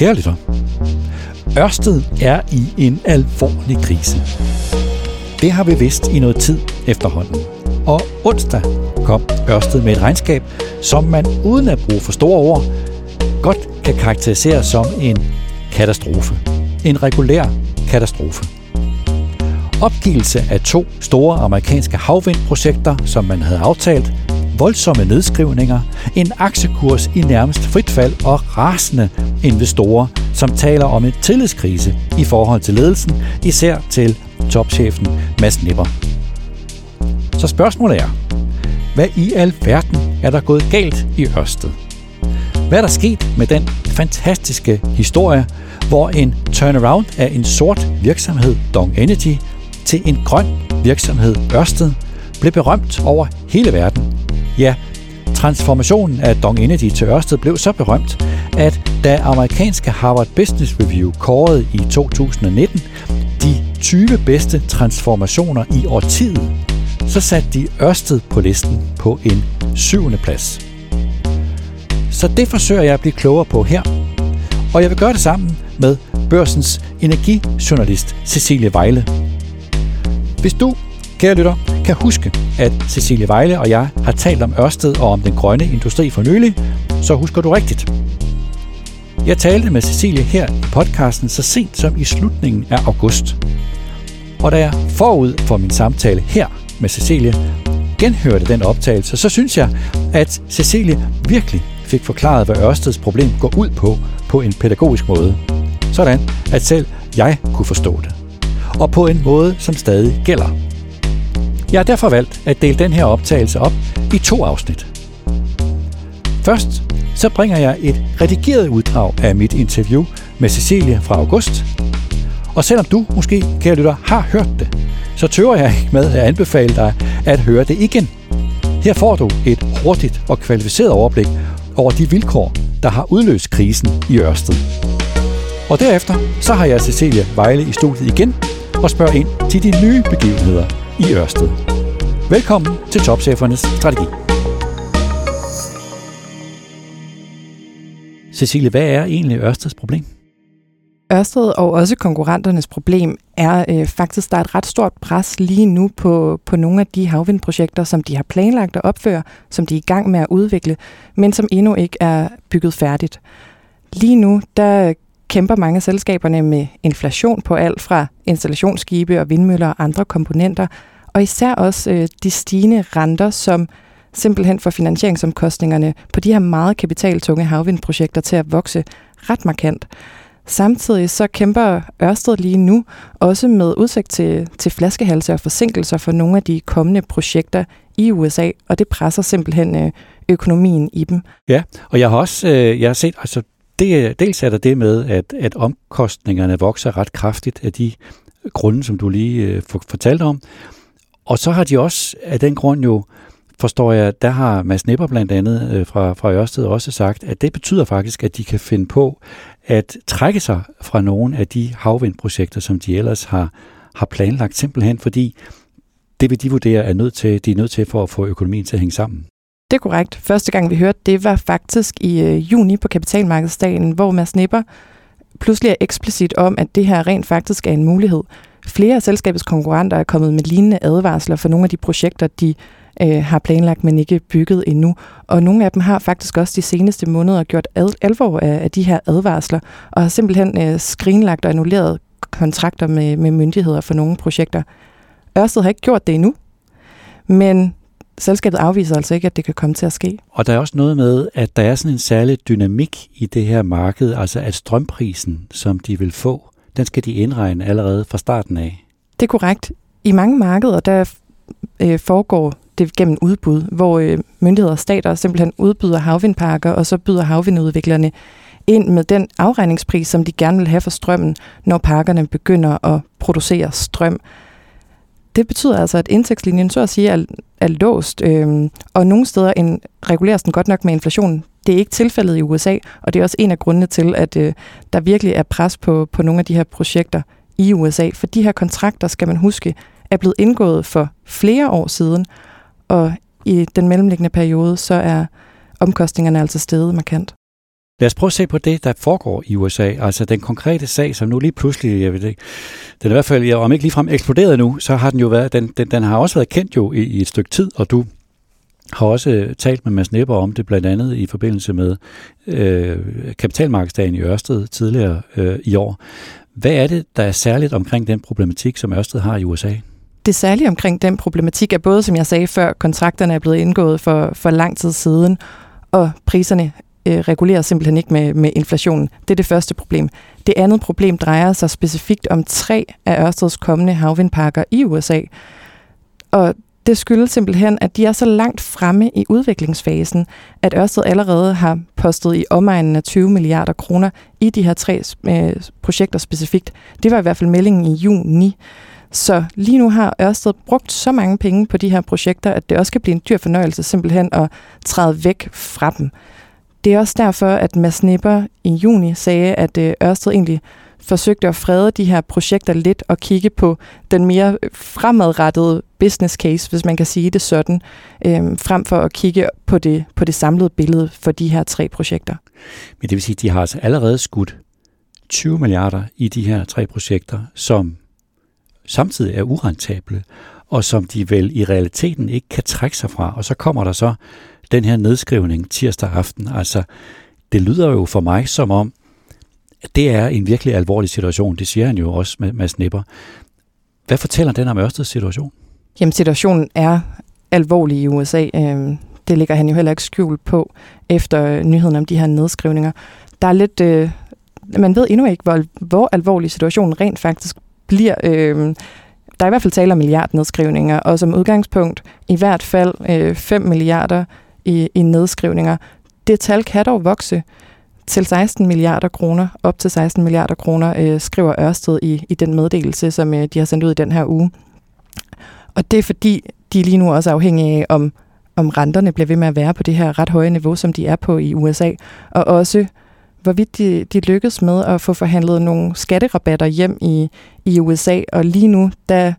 Kære lytter, Ørsted er i en alvorlig krise. Det har vi vidst i noget tid efterhånden. Og onsdag kom Ørsted med et regnskab, som man uden at bruge for store ord, godt kan karakteriseres som en katastrofe. En regulær katastrofe. Opgivelse af to store amerikanske havvindprojekter, som man havde aftalt, voldsomme nedskrivninger, en aktiekurs i nærmest frit fald og rasende investorer, som taler om en tillidskrise i forhold til ledelsen, især til topchefen Mads Nipper. Så spørgsmålet er, hvad i alverden er der gået galt i Ørsted? Hvad er der sket med den fantastiske historie, hvor en turnaround af en sort virksomhed, Dong Energy, til en grøn virksomhed, Ørsted, blev berømt over hele verden. Ja, transformationen af Dong Energy til Ørsted blev så berømt, at da amerikanske Harvard Business Review kårede i 2019 de 20 bedste transformationer i årtiet, så satte de Ørsted på listen på en syvende plads. Så det forsøger jeg at blive klogere på her. Og jeg vil gøre det sammen med børsens energijournalist Cecilie Vejle. Hvis du, kære lytter, kan huske, at Cecilie Vejle og jeg har talt om Ørsted og om den grønne industri for nylig, så husker du rigtigt. Jeg talte med Cecilie her i podcasten så sent som i slutningen af august. Og da jeg forud for min samtale her med Cecilie genhørte den optagelse, så synes jeg, at Cecilie virkelig fik forklaret, hvad Ørsteds problem går ud på, på en pædagogisk måde. Sådan, at selv jeg kunne forstå det. Og på en måde, som stadig gælder. Jeg har derfor valgt at dele den her optagelse op i to afsnit. Først så bringer jeg et redigeret uddrag af mit interview med Cecilie fra august. Og selvom du måske, kære lytter, har hørt det, så tøver jeg ikke med at anbefale dig at høre det igen. Her får du et hurtigt og kvalificeret overblik over de vilkår, der har udløst krisen i Ørsted. Og derefter så har jeg Cecilie Vejle i studiet igen og spørger ind til de nye begivenheder i Ørsted. Velkommen til Topchefernes Strategi. Cecilie, hvad er egentlig Ørsteds problem? Ørsted og også konkurrenternes problem er øh, faktisk, der er et ret stort pres lige nu på, på nogle af de havvindprojekter, som de har planlagt at opføre, som de er i gang med at udvikle, men som endnu ikke er bygget færdigt. Lige nu, der kæmper mange af selskaberne med inflation på alt fra installationsskibe og vindmøller og andre komponenter, og især også øh, de stigende renter, som simpelthen får finansieringsomkostningerne på de her meget kapitaltunge havvindprojekter til at vokse ret markant. Samtidig så kæmper Ørsted lige nu også med udsigt til, til flaskehalse og forsinkelser for nogle af de kommende projekter i USA, og det presser simpelthen øh, økonomien i dem. Ja, og jeg har også øh, jeg har set, altså det, øh, dels er der det med, at, at omkostningerne vokser ret kraftigt af de grunde, som du lige øh, fortalte om. Og så har de også af den grund jo, forstår jeg, der har Mads Nipper blandt andet øh, fra, fra Ørsted også sagt, at det betyder faktisk, at de kan finde på at trække sig fra nogle af de havvindprojekter, som de ellers har, har planlagt, simpelthen fordi det vil de vurdere er nødt til, de er nødt til for at få økonomien til at hænge sammen. Det er korrekt. Første gang vi hørte det var faktisk i øh, juni på kapitalmarkedsdagen, hvor Mads Nipper pludselig er eksplicit om, at det her rent faktisk er en mulighed. Flere af selskabets konkurrenter er kommet med lignende advarsler for nogle af de projekter, de øh, har planlagt, men ikke bygget endnu. Og nogle af dem har faktisk også de seneste måneder gjort al- alvor af, af de her advarsler, og har simpelthen øh, skrinlagt og annulleret kontrakter med, med myndigheder for nogle projekter. Ørsted har ikke gjort det endnu, men selskabet afviser altså ikke, at det kan komme til at ske. Og der er også noget med, at der er sådan en særlig dynamik i det her marked, altså at strømprisen, som de vil få, den skal de indregne allerede fra starten af. Det er korrekt. I mange markeder, der øh, foregår det gennem udbud, hvor øh, myndigheder og stater simpelthen udbyder havvindparker, og så byder havvindudviklerne ind med den afregningspris, som de gerne vil have for strømmen, når parkerne begynder at producere strøm. Det betyder altså, at indtægtslinjen så at sige er, er låst, øh, og nogle steder en, reguleres den godt nok med inflationen. Det er ikke tilfældet i USA, og det er også en af grundene til, at øh, der virkelig er pres på, på nogle af de her projekter i USA. For de her kontrakter, skal man huske, er blevet indgået for flere år siden, og i den mellemliggende periode, så er omkostningerne altså steget markant. Lad os prøve at se på det, der foregår i USA. Altså den konkrete sag, som nu lige pludselig, jeg ved ikke, den er i hvert fald, om ikke ligefrem eksploderet nu, så har den jo været, den, den, den har også været kendt jo i, i et stykke tid, og du har også øh, talt med Mads Nepper om det, blandt andet i forbindelse med øh, kapitalmarkedsdagen i Ørsted tidligere øh, i år. Hvad er det, der er særligt omkring den problematik, som Ørsted har i USA? Det særlige omkring den problematik er både, som jeg sagde før, kontrakterne er blevet indgået for, for lang tid siden, og priserne øh, regulerer simpelthen ikke med, med inflationen. Det er det første problem. Det andet problem drejer sig specifikt om tre af Ørsteds kommende havvindparker i USA. Og det skyldes simpelthen, at de er så langt fremme i udviklingsfasen, at Ørsted allerede har postet i omegnen af 20 milliarder kroner i de her tre øh, projekter specifikt. Det var i hvert fald meldingen i juni. Så lige nu har Ørsted brugt så mange penge på de her projekter, at det også kan blive en dyr fornøjelse simpelthen at træde væk fra dem. Det er også derfor, at Mads Nipper i juni sagde, at øh, Ørsted egentlig forsøgte at frede de her projekter lidt og kigge på den mere øh, fremadrettede business case, hvis man kan sige det sådan, øh, frem for at kigge på det, på det samlede billede for de her tre projekter. Men det vil sige, at de har altså allerede skudt 20 milliarder i de her tre projekter, som samtidig er urentable, og som de vel i realiteten ikke kan trække sig fra. Og så kommer der så den her nedskrivning tirsdag aften. Altså, det lyder jo for mig som om, at det er en virkelig alvorlig situation. Det siger han jo også med, med snipper. Hvad fortæller den om Ørsteds situation? Jamen, situationen er alvorlig i USA. Øhm, det ligger han jo heller ikke skjult på efter nyheden om de her nedskrivninger. Der er lidt... Øh, man ved endnu ikke, hvor, hvor alvorlig situationen rent faktisk bliver. Øh, der er i hvert fald tale om milliardnedskrivninger, og som udgangspunkt i hvert fald øh, 5 milliarder i, i nedskrivninger. Det tal kan dog vokse til 16 milliarder kroner, op til 16 milliarder kroner, øh, skriver Ørsted i, i den meddelelse, som øh, de har sendt ud i den her uge. Og det er fordi, de er lige nu også afhængige af, om, om renterne bliver ved med at være på det her ret høje niveau, som de er på i USA, og også hvorvidt de, de lykkes med at få forhandlet nogle skatterabatter hjem i, i USA, og lige nu, der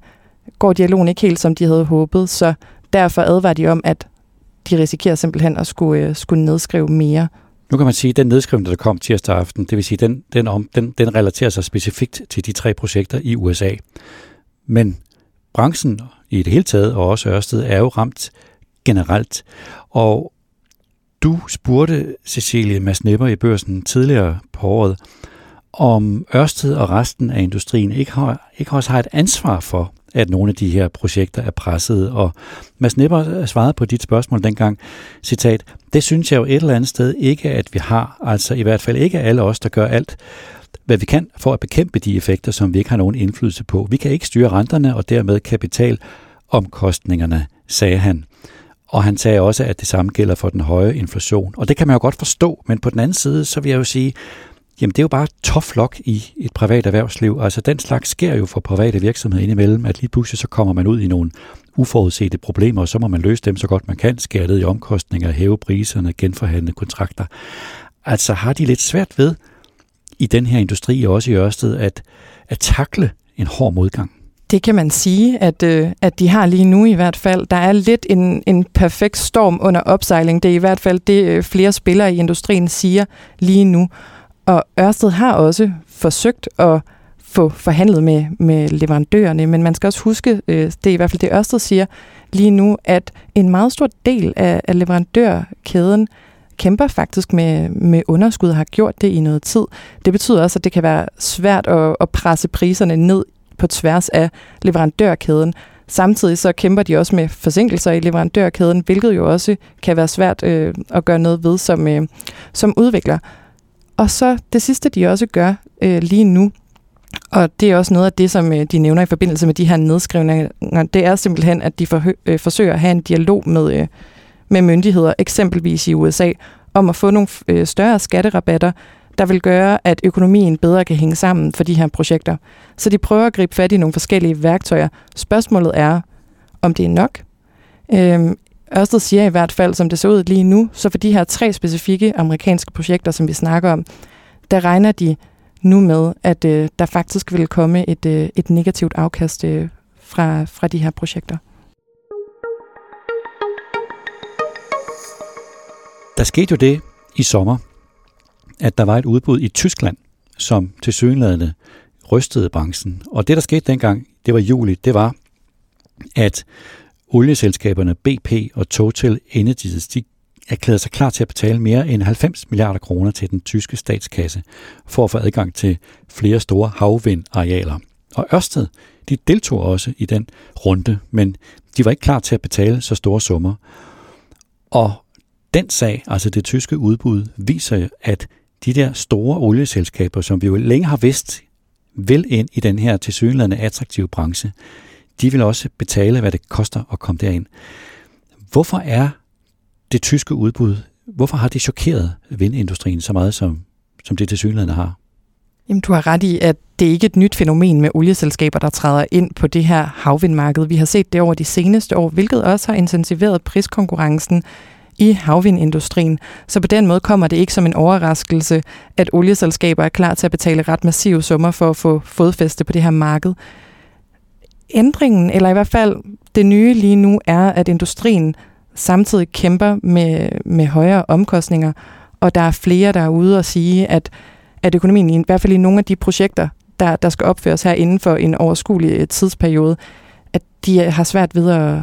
går dialogen ikke helt, som de havde håbet, så derfor advarer de om, at de risikerer simpelthen at skulle, øh, skulle nedskrive mere. Nu kan man sige, at den nedskrivning, der kom tirsdag aften, det vil sige, den, den, om, den, den relaterer sig specifikt til de tre projekter i USA. Men branchen i det hele taget, og også Ørsted, er jo ramt generelt. Og du spurgte Cecilie Masnipper i børsen tidligere på året, om Ørsted og resten af industrien ikke, har, ikke også har et ansvar for, at nogle af de her projekter er pressede. Og Mads Nipper svarede på dit spørgsmål dengang, citat, det synes jeg jo et eller andet sted ikke, at vi har, altså i hvert fald ikke alle os, der gør alt, hvad vi kan for at bekæmpe de effekter, som vi ikke har nogen indflydelse på. Vi kan ikke styre renterne og dermed kapitalomkostningerne, sagde han. Og han sagde også, at det samme gælder for den høje inflation. Og det kan man jo godt forstå, men på den anden side, så vil jeg jo sige, Jamen det er jo bare tough luck i et privat erhvervsliv. Altså den slags sker jo for private virksomheder indimellem, at lige pludselig så kommer man ud i nogle uforudsete problemer, og så må man løse dem så godt man kan, skære ned i omkostninger, hæve priserne, genforhandle kontrakter. Altså har de lidt svært ved i den her industri, og også i Ørsted, at, at takle en hård modgang. Det kan man sige, at, øh, at de har lige nu i hvert fald. Der er lidt en, en perfekt storm under opsejling. Det er i hvert fald det, øh, flere spillere i industrien siger lige nu. Og Ørsted har også forsøgt at få forhandlet med, med leverandørerne, men man skal også huske, øh, det er i hvert fald det Ørsted siger lige nu, at en meget stor del af, af leverandørkæden kæmper faktisk med, med underskud og har gjort det i noget tid. Det betyder også, at det kan være svært at, at presse priserne ned på tværs af leverandørkæden. Samtidig så kæmper de også med forsinkelser i leverandørkæden, hvilket jo også kan være svært øh, at gøre noget ved som, øh, som udvikler. Og så det sidste, de også gør øh, lige nu, og det er også noget af det, som øh, de nævner i forbindelse med de her nedskrivninger, det er simpelthen, at de forhø- øh, forsøger at have en dialog med, øh, med myndigheder, eksempelvis i USA, om at få nogle øh, større skatterabatter, der vil gøre, at økonomien bedre kan hænge sammen for de her projekter. Så de prøver at gribe fat i nogle forskellige værktøjer. Spørgsmålet er, om det er nok, øh, Ørsted siger i hvert fald, som det ser ud lige nu, så for de her tre specifikke amerikanske projekter, som vi snakker om, der regner de nu med, at øh, der faktisk vil komme et, øh, et negativt afkast øh, fra, fra de her projekter. Der skete jo det i sommer, at der var et udbud i Tyskland, som til synlædende rystede branchen. Og det, der skete dengang, det var juli, det var, at olieselskaberne BP og Total Energies, de erklærede sig klar til at betale mere end 90 milliarder kroner til den tyske statskasse for at få adgang til flere store havvindarealer. Og Ørsted, de deltog også i den runde, men de var ikke klar til at betale så store summer. Og den sag, altså det tyske udbud, viser, at de der store olieselskaber, som vi jo længe har vidst, vil ind i den her tilsyneladende attraktive branche, de vil også betale, hvad det koster at komme derind. Hvorfor er det tyske udbud, hvorfor har det chokeret vindindustrien så meget, som, som det tilsyneladende har? Jamen, du har ret i, at det ikke er et nyt fænomen med olieselskaber, der træder ind på det her havvindmarked. Vi har set det over de seneste år, hvilket også har intensiveret priskonkurrencen i havvindindustrien. Så på den måde kommer det ikke som en overraskelse, at olieselskaber er klar til at betale ret massive summer for at få fodfæste på det her marked. Ændringen, eller i hvert fald det nye lige nu, er, at industrien samtidig kæmper med, med højere omkostninger, og der er flere, der er ude og sige, at, at økonomien, i hvert fald i nogle af de projekter, der, der skal opføres her inden for en overskuelig øh, tidsperiode, at de øh, har svært ved at,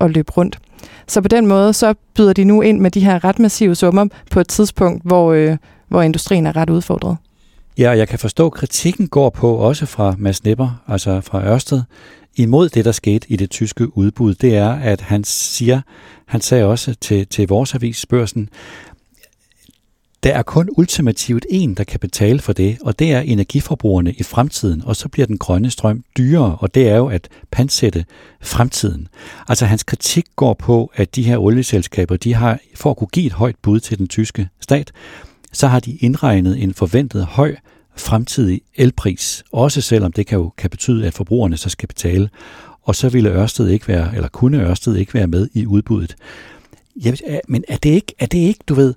at løbe rundt. Så på den måde, så byder de nu ind med de her ret massive summer på et tidspunkt, hvor, øh, hvor industrien er ret udfordret. Ja, og jeg kan forstå, at kritikken går på også fra Mads Nipper, altså fra Ørsted, imod det, der skete i det tyske udbud, det er, at han siger, han sagde også til, til vores avis, Børsen, der er kun ultimativt en, der kan betale for det, og det er energiforbrugerne i fremtiden, og så bliver den grønne strøm dyrere, og det er jo at pansætte fremtiden. Altså hans kritik går på, at de her olieselskaber, de har, for at kunne give et højt bud til den tyske stat, så har de indregnet en forventet høj fremtidig elpris, også selvom det kan jo kan betyde, at forbrugerne så skal betale, og så ville Ørsted ikke være, eller kunne Ørsted ikke være med i udbuddet. Jeg, men er det ikke, er det ikke, du ved,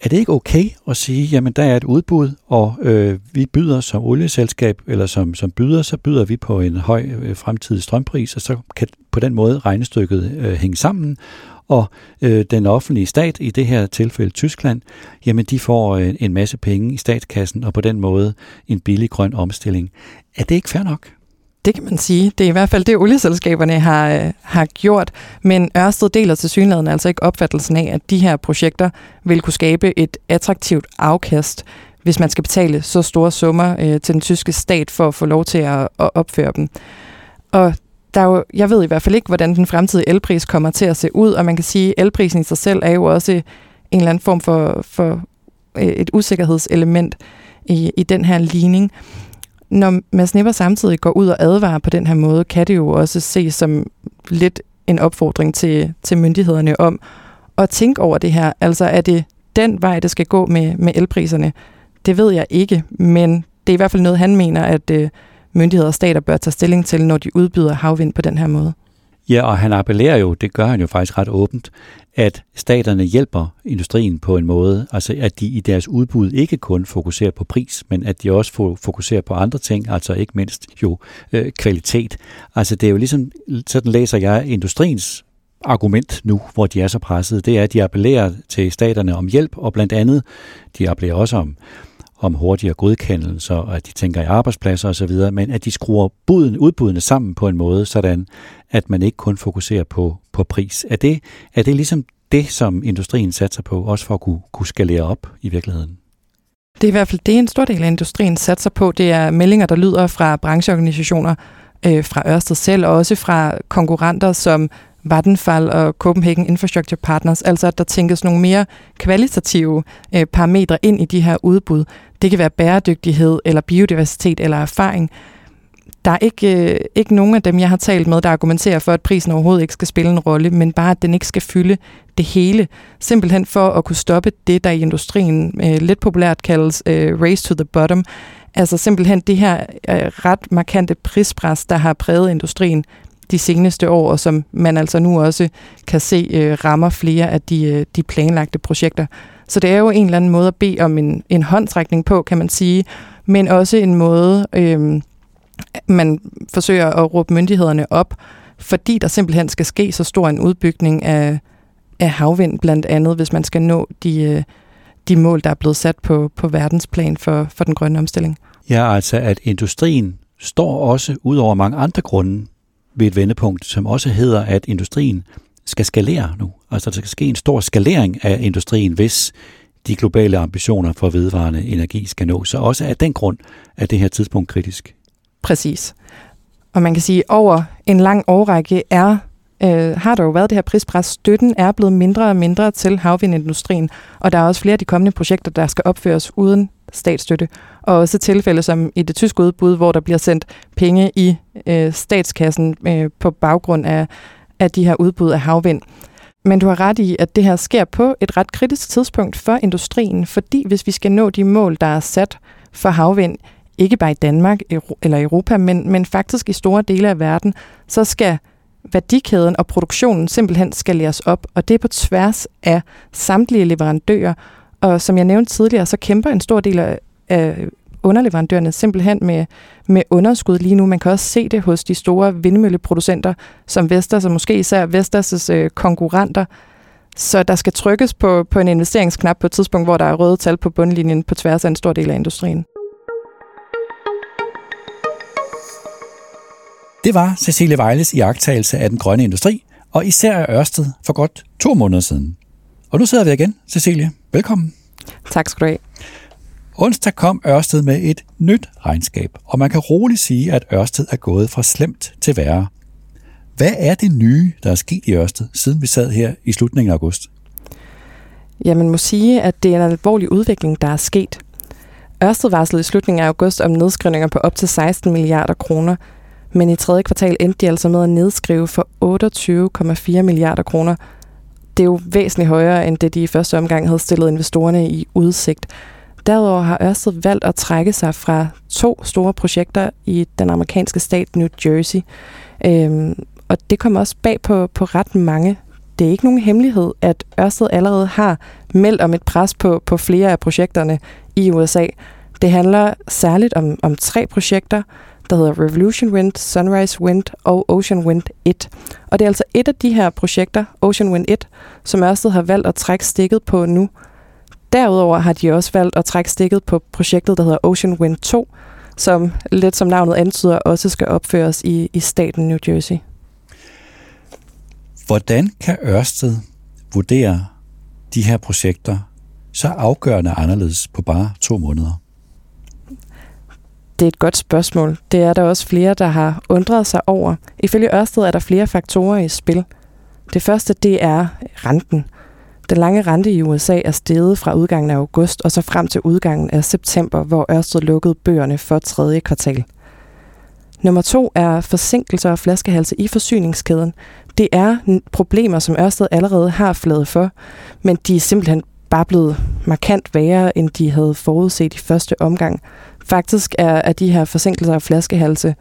er det ikke okay at sige, jamen der er et udbud, og øh, vi byder som olieselskab, eller som, som byder, så byder vi på en høj øh, fremtidig strømpris, og så kan på den måde regnestykket øh, hænge sammen, og øh, den offentlige stat, i det her tilfælde Tyskland, jamen de får øh, en masse penge i statskassen, og på den måde en billig grøn omstilling. Er det ikke fair nok? Det kan man sige. Det er i hvert fald det, olieselskaberne har, øh, har gjort. Men Ørsted deler til synligheden altså ikke opfattelsen af, at de her projekter vil kunne skabe et attraktivt afkast, hvis man skal betale så store summer øh, til den tyske stat for at få lov til at, at opføre dem. Og der er jo, jeg ved i hvert fald ikke, hvordan den fremtidige elpris kommer til at se ud, og man kan sige, at elprisen i sig selv er jo også en eller anden form for, for øh, et usikkerhedselement i, i den her ligning. Når Mads Nipper samtidig går ud og advarer på den her måde, kan det jo også ses som lidt en opfordring til, til myndighederne om at tænke over det her. Altså er det den vej, det skal gå med, med elpriserne? Det ved jeg ikke, men det er i hvert fald noget, han mener, at øh, myndigheder og stater bør tage stilling til, når de udbyder havvind på den her måde. Ja, og han appellerer jo, det gør han jo faktisk ret åbent, at staterne hjælper industrien på en måde, altså at de i deres udbud ikke kun fokuserer på pris, men at de også fokuserer på andre ting, altså ikke mindst jo øh, kvalitet. Altså det er jo ligesom, sådan læser jeg industriens argument nu, hvor de er så pressede, det er, at de appellerer til staterne om hjælp, og blandt andet, de appellerer også om om hurtigere godkendelser, og at de tænker i arbejdspladser osv., men at de skruer buden, udbudene sammen på en måde, sådan at man ikke kun fokuserer på, på pris. Er det, er det ligesom det, som industrien satser på, også for at kunne, kunne skalere op i virkeligheden? Det er i hvert fald det, en stor del af industrien satser på. Det er meldinger, der lyder fra brancheorganisationer, øh, fra Ørsted selv, og også fra konkurrenter som Vattenfall og Copenhagen Infrastructure Partners, altså at der tænkes nogle mere kvalitative øh, parametre ind i de her udbud. Det kan være bæredygtighed, eller biodiversitet, eller erfaring. Der er ikke, øh, ikke nogen af dem, jeg har talt med, der argumenterer for, at prisen overhovedet ikke skal spille en rolle, men bare, at den ikke skal fylde det hele. Simpelthen for at kunne stoppe det, der i industrien øh, lidt populært kaldes øh, race to the bottom. Altså simpelthen det her øh, ret markante prispres, der har præget industrien de seneste år, og som man altså nu også kan se øh, rammer flere af de, øh, de planlagte projekter. Så det er jo en eller anden måde at bede om en, en håndtrækning på, kan man sige, men også en måde, øh, man forsøger at råbe myndighederne op, fordi der simpelthen skal ske så stor en udbygning af, af havvind, blandt andet, hvis man skal nå de, øh, de mål, der er blevet sat på, på verdensplan for, for den grønne omstilling. Ja, altså at industrien står også ud over mange andre grunde ved et vendepunkt, som også hedder, at industrien skal skalere nu. Altså der skal ske en stor skalering af industrien, hvis de globale ambitioner for vedvarende energi skal nås. Så også af den grund er det her tidspunkt kritisk. Præcis. Og man kan sige, at over en lang årrække er, øh, har der jo været det her prispres. Støtten er blevet mindre og mindre til havvindindustrien, og der er også flere af de kommende projekter, der skal opføres uden statsstøtte. Og også tilfælde som i det tyske udbud, hvor der bliver sendt penge i øh, statskassen øh, på baggrund af, af de her udbud af havvind. Men du har ret i, at det her sker på et ret kritisk tidspunkt for industrien, fordi hvis vi skal nå de mål, der er sat for havvind, ikke bare i Danmark eller Europa, men, men faktisk i store dele af verden, så skal værdikæden og produktionen simpelthen skaleres op, og det er på tværs af samtlige leverandører. Og som jeg nævnte tidligere, så kæmper en stor del af, af underleverandørerne simpelthen med, med underskud lige nu. Man kan også se det hos de store vindmølleproducenter, som Vestas, og måske især Vestas' øh, konkurrenter. Så der skal trykkes på, på en investeringsknap på et tidspunkt, hvor der er røde tal på bundlinjen på tværs af en stor del af industrien. Det var Cecilie Vejles iagttagelse af den grønne industri, og især af Ørsted for godt to måneder siden. Og nu sidder vi igen, Cecilie. Velkommen. Tak skal du have. Onsdag kom Ørsted med et nyt regnskab, og man kan roligt sige, at Ørsted er gået fra slemt til værre. Hvad er det nye, der er sket i Ørsted, siden vi sad her i slutningen af august? Ja, man må sige, at det er en alvorlig udvikling, der er sket. Ørsted varslede i slutningen af august om nedskrivninger på op til 16 milliarder kroner, men i tredje kvartal endte de altså med at nedskrive for 28,4 milliarder kroner. Det er jo væsentligt højere, end det de i første omgang havde stillet investorerne i udsigt. Derudover har Ørsted valgt at trække sig fra to store projekter i den amerikanske stat New Jersey. Øhm, og det kommer også bag på, på ret mange. Det er ikke nogen hemmelighed, at Ørsted allerede har meldt om et pres på, på flere af projekterne i USA. Det handler særligt om, om tre projekter, der hedder Revolution Wind, Sunrise Wind og Ocean Wind 1. Og det er altså et af de her projekter, Ocean Wind 1, som Ørsted har valgt at trække stikket på nu. Derudover har de også valgt at trække stikket på projektet, der hedder Ocean Wind 2, som lidt som navnet antyder også skal opføres i, i staten New Jersey. Hvordan kan Ørsted vurdere de her projekter så afgørende anderledes på bare to måneder? Det er et godt spørgsmål. Det er der også flere, der har undret sig over. Ifølge Ørsted er der flere faktorer i spil. Det første, det er renten. Den lange rente i USA er steget fra udgangen af august og så frem til udgangen af september, hvor Ørsted lukkede bøgerne for tredje kvartal. Nummer to er forsinkelser og flaskehalse i forsyningskæden. Det er problemer, som Ørsted allerede har fladet for, men de er simpelthen bare blevet markant værre, end de havde forudset i første omgang. Faktisk er, er de her forsinkelser og flaskehalse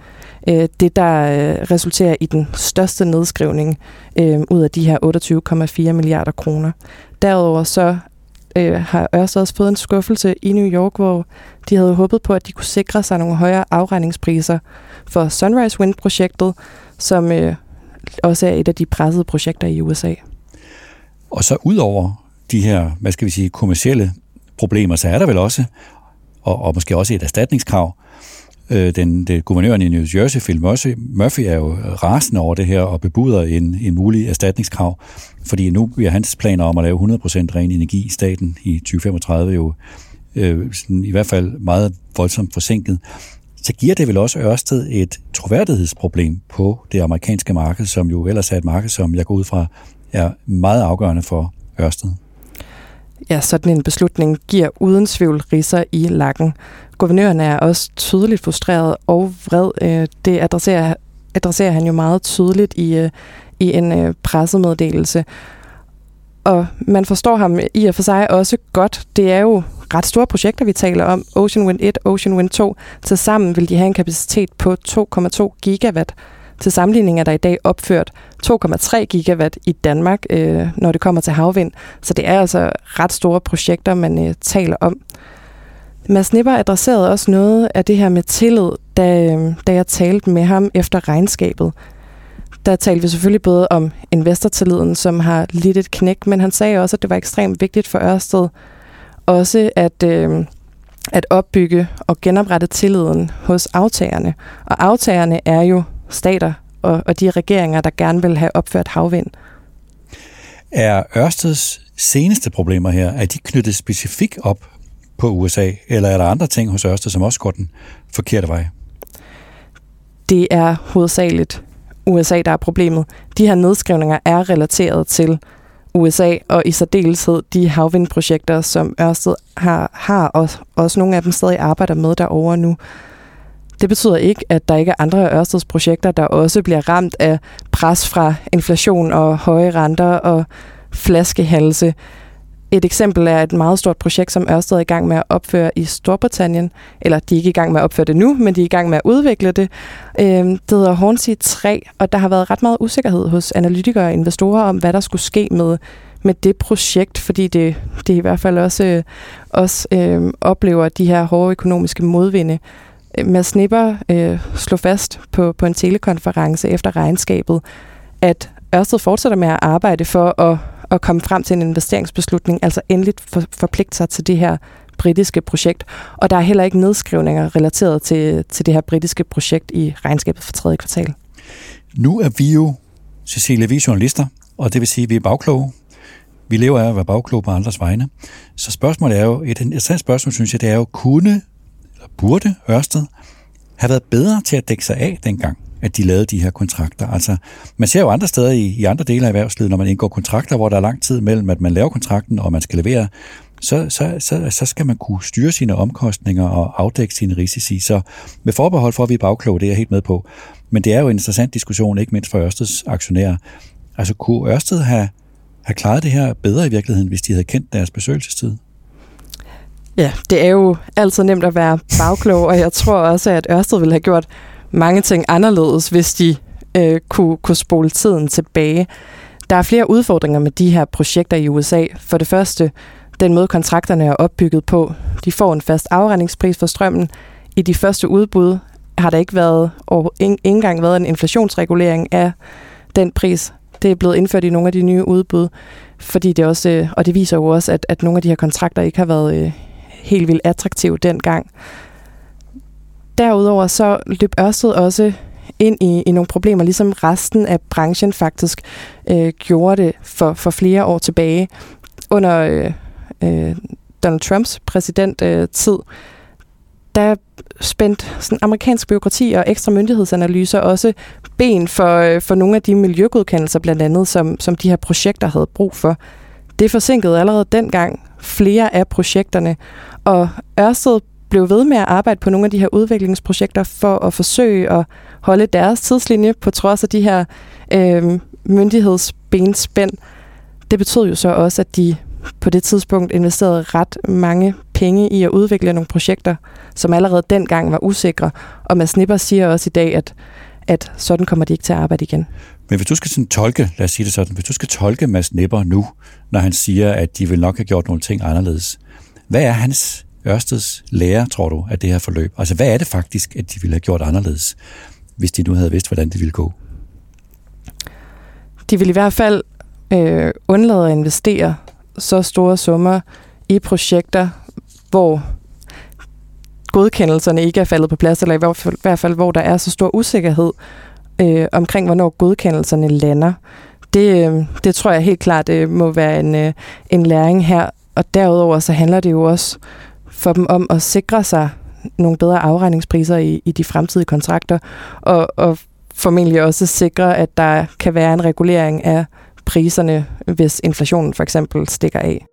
øh, det, der øh, resulterer i den største nedskrivning øh, ud af de her 28,4 milliarder kroner. Derudover så øh, har Ørsted også fået en skuffelse i New York, hvor de havde håbet på, at de kunne sikre sig nogle højere afregningspriser for Sunrise Wind-projektet, som øh, også er et af de pressede projekter i USA. Og så ud over de her, hvad skal vi sige, kommercielle problemer, så er der vel også og, og måske også et erstatningskrav. Øh, den, den guvernøren i New Jersey, Phil Murphy, Murphy er jo rasende over det her og bebuder en, en mulig erstatningskrav, fordi nu bliver hans planer om at lave 100% ren energi i staten i 2035 jo øh, sådan i hvert fald meget voldsomt forsinket. Så giver det vel også Ørsted et troværdighedsproblem på det amerikanske marked, som jo ellers er et marked, som jeg går ud fra er meget afgørende for Ørsted. Ja, sådan en beslutning giver uden tvivl riser i lakken. Guvernøren er også tydeligt frustreret og vred. Øh, det adresserer, adresserer han jo meget tydeligt i, øh, i en øh, pressemeddelelse. Og man forstår ham i og for sig også godt. Det er jo ret store projekter, vi taler om. Ocean Wind 1, Ocean Wind 2. Tilsammen vil de have en kapacitet på 2,2 gigawatt. Til sammenligning er der i dag opført 2,3 gigawatt i Danmark, øh, når det kommer til havvind. Så det er altså ret store projekter, man øh, taler om. Mads Nipper adresserede også noget af det her med tillid, da, øh, da jeg talte med ham efter regnskabet. Der talte vi selvfølgelig både om investortilliden, som har lidt et knæk, men han sagde også, at det var ekstremt vigtigt for Ørsted også at, øh, at opbygge og genoprette tilliden hos aftagerne. Og aftagerne er jo stater og, og de regeringer, der gerne vil have opført havvind. Er Ørsteds seneste problemer her, er de knyttet specifikt op på USA, eller er der andre ting hos Ørsted, som også går den forkerte vej? Det er hovedsageligt USA, der er problemet. De her nedskrivninger er relateret til USA, og i særdeleshed de havvindprojekter, som Ørsted har, har og også nogle af dem stadig arbejder med derovre nu. Det betyder ikke, at der ikke er andre af Ørsteds projekter, der også bliver ramt af pres fra inflation og høje renter og flaskehalse. Et eksempel er et meget stort projekt, som Ørsted er i gang med at opføre i Storbritannien. Eller de er ikke i gang med at opføre det nu, men de er i gang med at udvikle det. Øhm, det hedder Hornsea 3, og der har været ret meget usikkerhed hos analytikere og investorer om, hvad der skulle ske med, med det projekt, fordi det, det i hvert fald også, øh, også øh, oplever de her hårde økonomiske modvinde. Øh, Mads Nipper øh, slog fast på, på en telekonference efter regnskabet, at Ørsted fortsætter med at arbejde for at at komme frem til en investeringsbeslutning, altså endeligt for, forpligte sig til det her britiske projekt. Og der er heller ikke nedskrivninger relateret til, til det her britiske projekt i regnskabet for tredje kvartal. Nu er vi jo, Cecilia, vi er journalister, og det vil sige, at vi er bagkloge. Vi lever af at være bagkloge på andres vegne. Så spørgsmålet er jo, et interessant spørgsmål, synes jeg, det er jo, kunne eller burde Ørsted have været bedre til at dække sig af dengang? at de lavede de her kontrakter. Altså, man ser jo andre steder i, i andre dele af erhvervslivet, når man indgår kontrakter, hvor der er lang tid mellem, at man laver kontrakten og man skal levere, så, så, så, så skal man kunne styre sine omkostninger og afdække sine risici. Så med forbehold for, at vi er bagkloge, det er jeg helt med på. Men det er jo en interessant diskussion, ikke mindst for Ørsteds aktionærer. Altså, kunne Ørsted have, have klaret det her bedre i virkeligheden, hvis de havde kendt deres besøgelsestid? Ja, det er jo altid nemt at være bagklog, og jeg tror også, at Ørsted ville have gjort mange ting anderledes, hvis de øh, kunne, kunne spole tiden tilbage. Der er flere udfordringer med de her projekter i USA. For det første, den måde kontrakterne er opbygget på. De får en fast afregningspris for strømmen. I de første udbud har der ikke været, og ikke engang været en inflationsregulering af den pris. Det er blevet indført i nogle af de nye udbud, fordi det også, og det viser jo også, at, at nogle af de her kontrakter ikke har været øh, helt vildt attraktiv dengang. Derudover så løb Ørsted også ind i, i nogle problemer, ligesom resten af branchen faktisk øh, gjorde det for, for flere år tilbage. Under øh, øh, Donald Trumps præsidenttid, øh, der spændte sådan amerikansk byråkrati og ekstra myndighedsanalyser også ben for, øh, for nogle af de miljøgodkendelser, blandt andet, som, som de her projekter havde brug for. Det forsinkede allerede dengang flere af projekterne, og Ørsted blev ved med at arbejde på nogle af de her udviklingsprojekter for at forsøge at holde deres tidslinje på trods af de her øh, myndighedsbenspænd. Det betød jo så også, at de på det tidspunkt investerede ret mange penge i at udvikle nogle projekter, som allerede dengang var usikre. Og Mads Nipper siger også i dag, at, at sådan kommer de ikke til at arbejde igen. Men hvis du skal sådan tolke, lad os sige det sådan, hvis du skal tolke Mads Nipper nu, når han siger, at de vil nok have gjort nogle ting anderledes, hvad er hans Ørsteds lære, tror du, af det her forløb? Altså, hvad er det faktisk, at de ville have gjort anderledes, hvis de nu havde vidst, hvordan det ville gå? De ville i hvert fald øh, undlade at investere så store summer i projekter, hvor godkendelserne ikke er faldet på plads, eller i hvert fald, i hvert fald hvor der er så stor usikkerhed øh, omkring, hvornår godkendelserne lander. Det, øh, det tror jeg helt klart øh, må være en, øh, en læring her. Og derudover så handler det jo også for dem om at sikre sig nogle bedre afregningspriser i, i de fremtidige kontrakter, og, og formentlig også sikre, at der kan være en regulering af priserne, hvis inflationen for eksempel stikker af.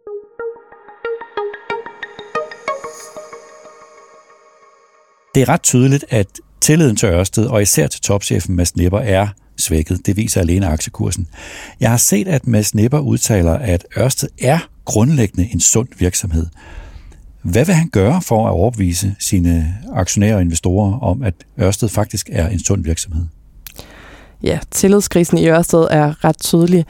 Det er ret tydeligt, at tilliden til Ørsted, og især til topchefen Mads Nipper, er svækket. Det viser alene aktiekursen. Jeg har set, at Mads Nipper udtaler, at Ørsted er grundlæggende en sund virksomhed. Hvad vil han gøre for at overbevise sine aktionærer og investorer om, at Ørsted faktisk er en sund virksomhed? Ja, tillidskrisen i Ørsted er ret tydelig.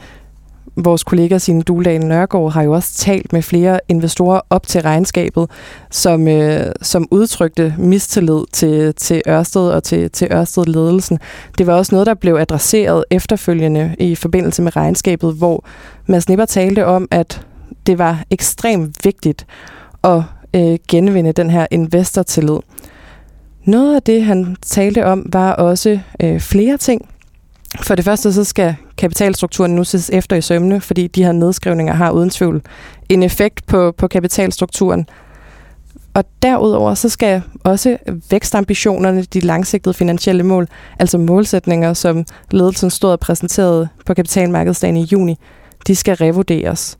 Vores kollega Signe Duldalen Nørgaard har jo også talt med flere investorer op til regnskabet, som, øh, som udtrykte mistillid til, til Ørsted og til, til Ørsted-ledelsen. Det var også noget, der blev adresseret efterfølgende i forbindelse med regnskabet, hvor Mads Nipper talte om, at det var ekstremt vigtigt at øh, genvinde den her investortillid. Noget af det, han talte om, var også øh, flere ting. For det første så skal kapitalstrukturen nu ses efter i sømne, fordi de her nedskrivninger har uden tvivl en effekt på, på kapitalstrukturen. Og derudover så skal også vækstambitionerne, de langsigtede finansielle mål, altså målsætninger, som ledelsen stod og præsenterede på kapitalmarkedsdagen i juni, de skal revurderes.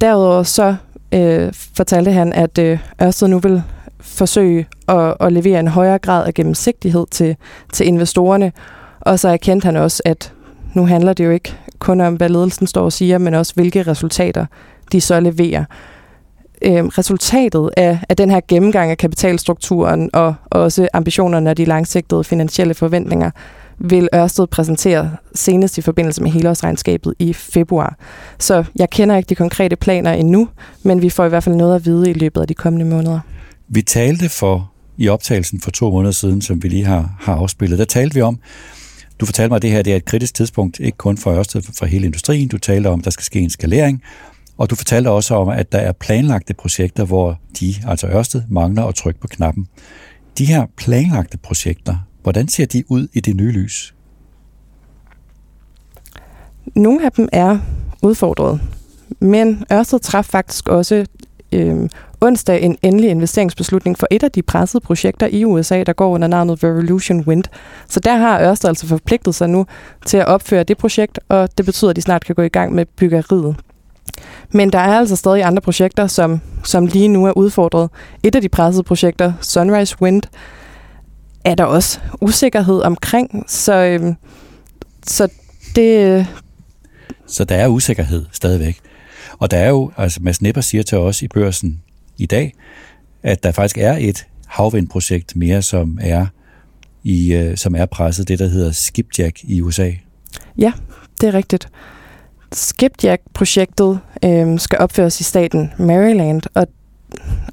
Derudover så øh, fortalte han, at øh, Ørsted nu vil forsøge at, at levere en højere grad af gennemsigtighed til, til investorerne. Og så erkendte han også, at nu handler det jo ikke kun om, hvad ledelsen står og siger, men også hvilke resultater de så leverer. Øhm, resultatet af, af den her gennemgang af kapitalstrukturen og, og også ambitionerne og de langsigtede finansielle forventninger, vil Ørsted præsentere senest i forbindelse med helårsregnskabet i februar. Så jeg kender ikke de konkrete planer endnu, men vi får i hvert fald noget at vide i løbet af de kommende måneder. Vi talte for i optagelsen for to måneder siden, som vi lige har, har afspillet, der talte vi om, du fortalte mig, at det her det er et kritisk tidspunkt, ikke kun for Ørsted, for hele industrien. Du talte om, at der skal ske en skalering, og du fortalte også om, at der er planlagte projekter, hvor de, altså Ørsted, mangler at trykke på knappen. De her planlagte projekter, hvordan ser de ud i det nye lys? Nogle af dem er udfordret, men Ørsted træffede faktisk også øh, onsdag en endelig investeringsbeslutning for et af de pressede projekter i USA, der går under navnet Revolution Wind. Så der har Ørsted altså forpligtet sig nu til at opføre det projekt, og det betyder, at de snart kan gå i gang med byggeriet. Men der er altså stadig andre projekter, som, som lige nu er udfordret. Et af de pressede projekter, Sunrise Wind, er der også usikkerhed omkring, så, øhm, så det... Så der er usikkerhed stadigvæk. Og der er jo, altså Mads Nipper siger til os i børsen i dag, at der faktisk er et havvindprojekt mere, som er, i, øh, som er presset, det der hedder Skipjack i USA. Ja, det er rigtigt. Skipjack-projektet øh, skal opføres i staten Maryland, og,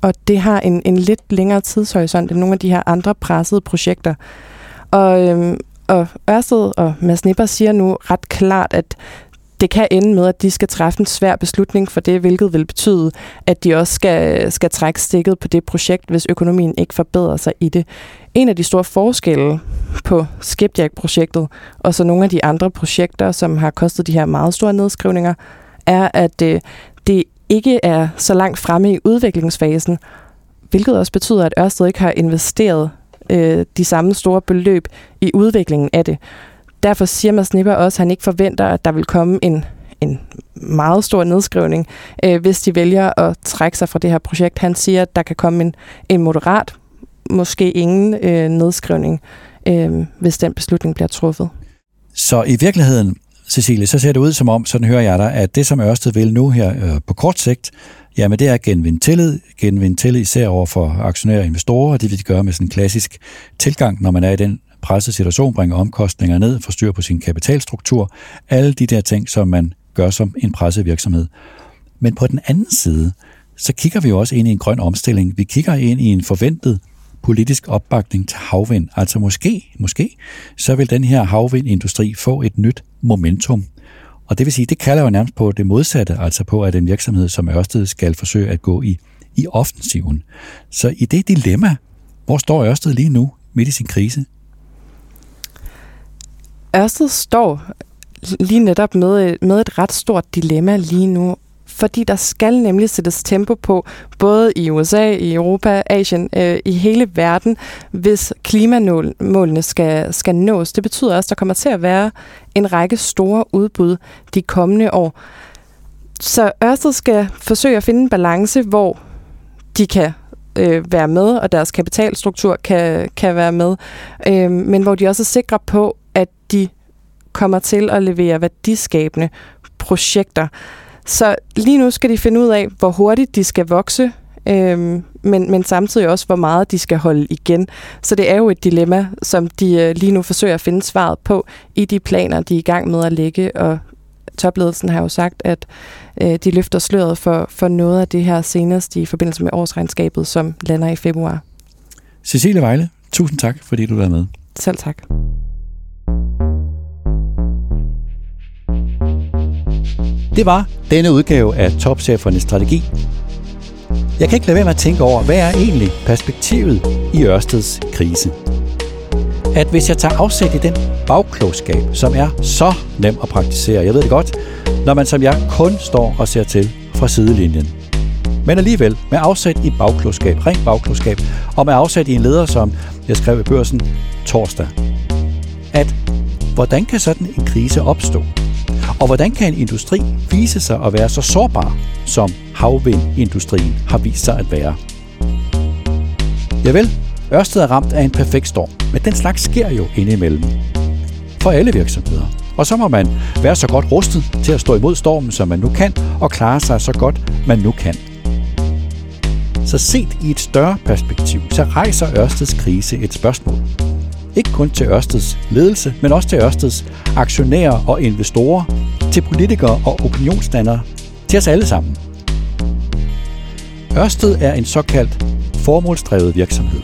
og det har en, en lidt længere tidshorisont end nogle af de her andre pressede projekter. Og, øh, og Ørsted og Mads Nipper siger nu ret klart, at det kan ende med, at de skal træffe en svær beslutning for det, hvilket vil betyde, at de også skal, skal trække stikket på det projekt, hvis økonomien ikke forbedrer sig i det. En af de store forskelle på Skipjack-projektet og så nogle af de andre projekter, som har kostet de her meget store nedskrivninger, er, at øh, det ikke er så langt fremme i udviklingsfasen, hvilket også betyder, at Ørsted ikke har investeret øh, de samme store beløb i udviklingen af det. Derfor siger Mads Nipper også, at han ikke forventer, at der vil komme en, en meget stor nedskrivning, øh, hvis de vælger at trække sig fra det her projekt. Han siger, at der kan komme en, en moderat, måske ingen øh, nedskrivning, øh, hvis den beslutning bliver truffet. Så i virkeligheden, Cecilie, så ser det ud som om, sådan hører jeg dig, at det, som Ørsted vil nu her øh, på kort sigt, jamen det er at genvinde tillid, genvinde tillid især over for aktionærer og investorer, og det vil de gøre med sådan en klassisk tilgang, når man er i den presset situation, bringer omkostninger ned, får styr på sin kapitalstruktur, alle de der ting, som man gør som en pressevirksomhed. Men på den anden side, så kigger vi jo også ind i en grøn omstilling. Vi kigger ind i en forventet politisk opbakning til havvind. Altså måske, måske, så vil den her havvindindustri få et nyt momentum. Og det vil sige, det kalder jo nærmest på det modsatte, altså på, at en virksomhed som Ørsted skal forsøge at gå i, i offensiven. Så i det dilemma, hvor står Ørsted lige nu midt i sin krise? Ørsted står lige netop med, med et ret stort dilemma lige nu, fordi der skal nemlig sættes tempo på, både i USA, i Europa, Asien, øh, i hele verden, hvis klimamålene skal, skal nås. Det betyder også, at der kommer til at være en række store udbud de kommende år. Så Ørsted skal forsøge at finde en balance, hvor de kan øh, være med, og deres kapitalstruktur kan, kan være med, øh, men hvor de også er sikre på, at de kommer til at levere værdiskabende projekter. Så lige nu skal de finde ud af, hvor hurtigt de skal vokse, øhm, men, men samtidig også, hvor meget de skal holde igen. Så det er jo et dilemma, som de øh, lige nu forsøger at finde svaret på i de planer, de er i gang med at lægge. Og topledelsen har jo sagt, at øh, de løfter sløret for, for noget af det her senest i forbindelse med årsregnskabet, som lander i februar. Cecilie Vejle, tusind tak, fordi du var med. Selv tak. Det var denne udgave af Topchefernes Strategi. Jeg kan ikke lade være med at tænke over, hvad er egentlig perspektivet i Ørsteds krise? At hvis jeg tager afsæt i den bagklogskab, som er så nem at praktisere, jeg ved det godt, når man som jeg kun står og ser til fra sidelinjen. Men alligevel med afsæt i bagklogskab, rent bagklogskab, og med afsæt i en leder, som jeg skrev i børsen torsdag, at hvordan kan sådan en krise opstå? Og hvordan kan en industri vise sig at være så sårbar, som havvindindustrien har vist sig at være? Ja vel, Ørsted er ramt af en perfekt storm, men den slags sker jo indimellem. For alle virksomheder. Og så må man være så godt rustet til at stå imod stormen, som man nu kan, og klare sig så godt, man nu kan. Så set i et større perspektiv, så rejser Ørsteds krise et spørgsmål. Ikke kun til Ørsteds ledelse, men også til Ørsteds aktionærer og investorer, til politikere og opinionsdannere, til os alle sammen. Ørsted er en såkaldt formålsdrevet virksomhed.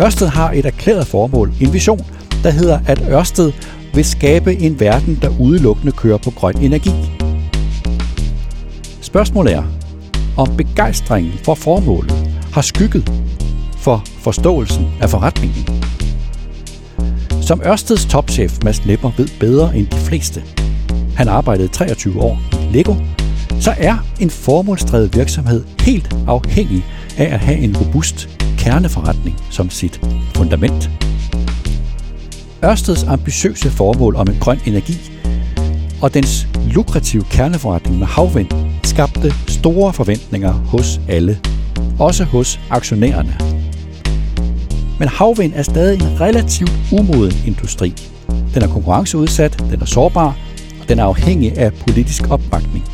Ørsted har et erklæret formål, en vision, der hedder, at Ørsted vil skabe en verden, der udelukkende kører på grøn energi. Spørgsmålet er, om begejstringen for formålet har skygget for forståelsen af forretningen. Som Ørsteds topchef Mads Lepper ved bedre end de fleste, han arbejdede 23 år i Lego, så er en formålsdrevet virksomhed helt afhængig af at have en robust kerneforretning som sit fundament. Ørsteds ambitiøse formål om en grøn energi og dens lukrative kerneforretning med havvind skabte store forventninger hos alle, også hos aktionærerne. Men havvind er stadig en relativt umoden industri. Den er konkurrenceudsat, den er sårbar, og den er afhængig af politisk opbakning.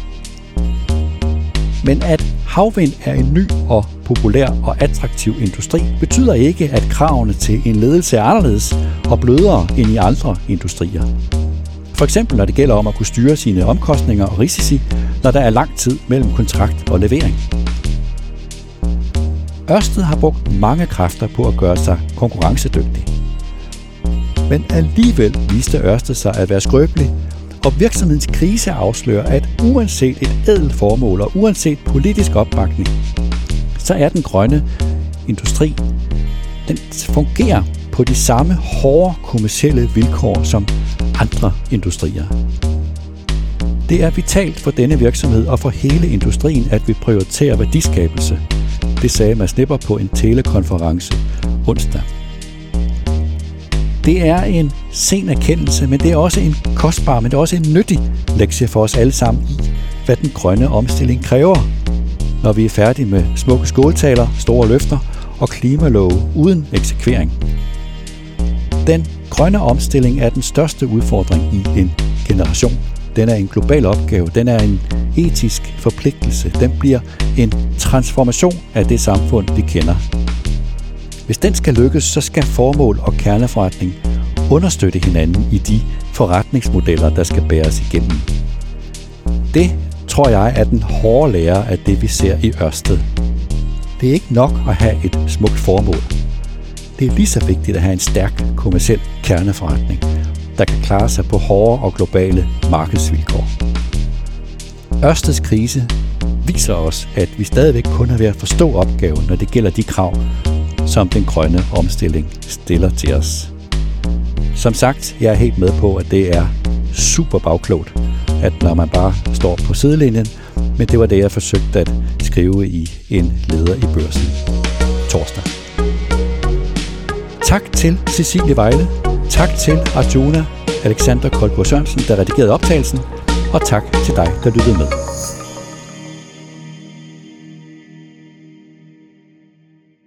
Men at havvind er en ny og populær og attraktiv industri, betyder ikke, at kravene til en ledelse er anderledes og blødere end i andre industrier. For eksempel når det gælder om at kunne styre sine omkostninger og risici, når der er lang tid mellem kontrakt og levering. Ørsted har brugt mange kræfter på at gøre sig konkurrencedygtig. Men alligevel viste Ørsted sig at være skrøbelig, og virksomhedens krise afslører, at uanset et ædelt formål og uanset politisk opbakning, så er den grønne industri, den fungerer på de samme hårde kommersielle vilkår som andre industrier. Det er vitalt for denne virksomhed og for hele industrien, at vi prioriterer værdiskabelse. Det sagde Mads Nipper på en telekonference onsdag. Det er en sen erkendelse, men det er også en kostbar, men det er også en nyttig lektie for os alle sammen i, hvad den grønne omstilling kræver, når vi er færdige med smukke skåltaler, store løfter og klimalove uden eksekvering. Den grønne omstilling er den største udfordring i en generation. Den er en global opgave, den er en etisk forpligtelse, den bliver en transformation af det samfund, vi kender. Hvis den skal lykkes, så skal formål og kerneforretning understøtte hinanden i de forretningsmodeller, der skal bæres igennem. Det tror jeg er den hårde lære af det, vi ser i Ørsted. Det er ikke nok at have et smukt formål. Det er lige så vigtigt at have en stærk kommersiel kerneforretning, der kan klare sig på hårde og globale markedsvilkår. Ørsteds krise viser os, at vi stadigvæk kun er ved at forstå opgaven, når det gælder de krav, som den grønne omstilling stiller til os. Som sagt, jeg er helt med på, at det er super bagklogt, at når man bare står på sidelinjen, men det var det, jeg forsøgte at skrive i en leder i børsen torsdag. Tak til Cecilie Vejle, tak til Arjuna Alexander Koldborg Sørensen, der redigerede optagelsen, og tak til dig, der lyttede med.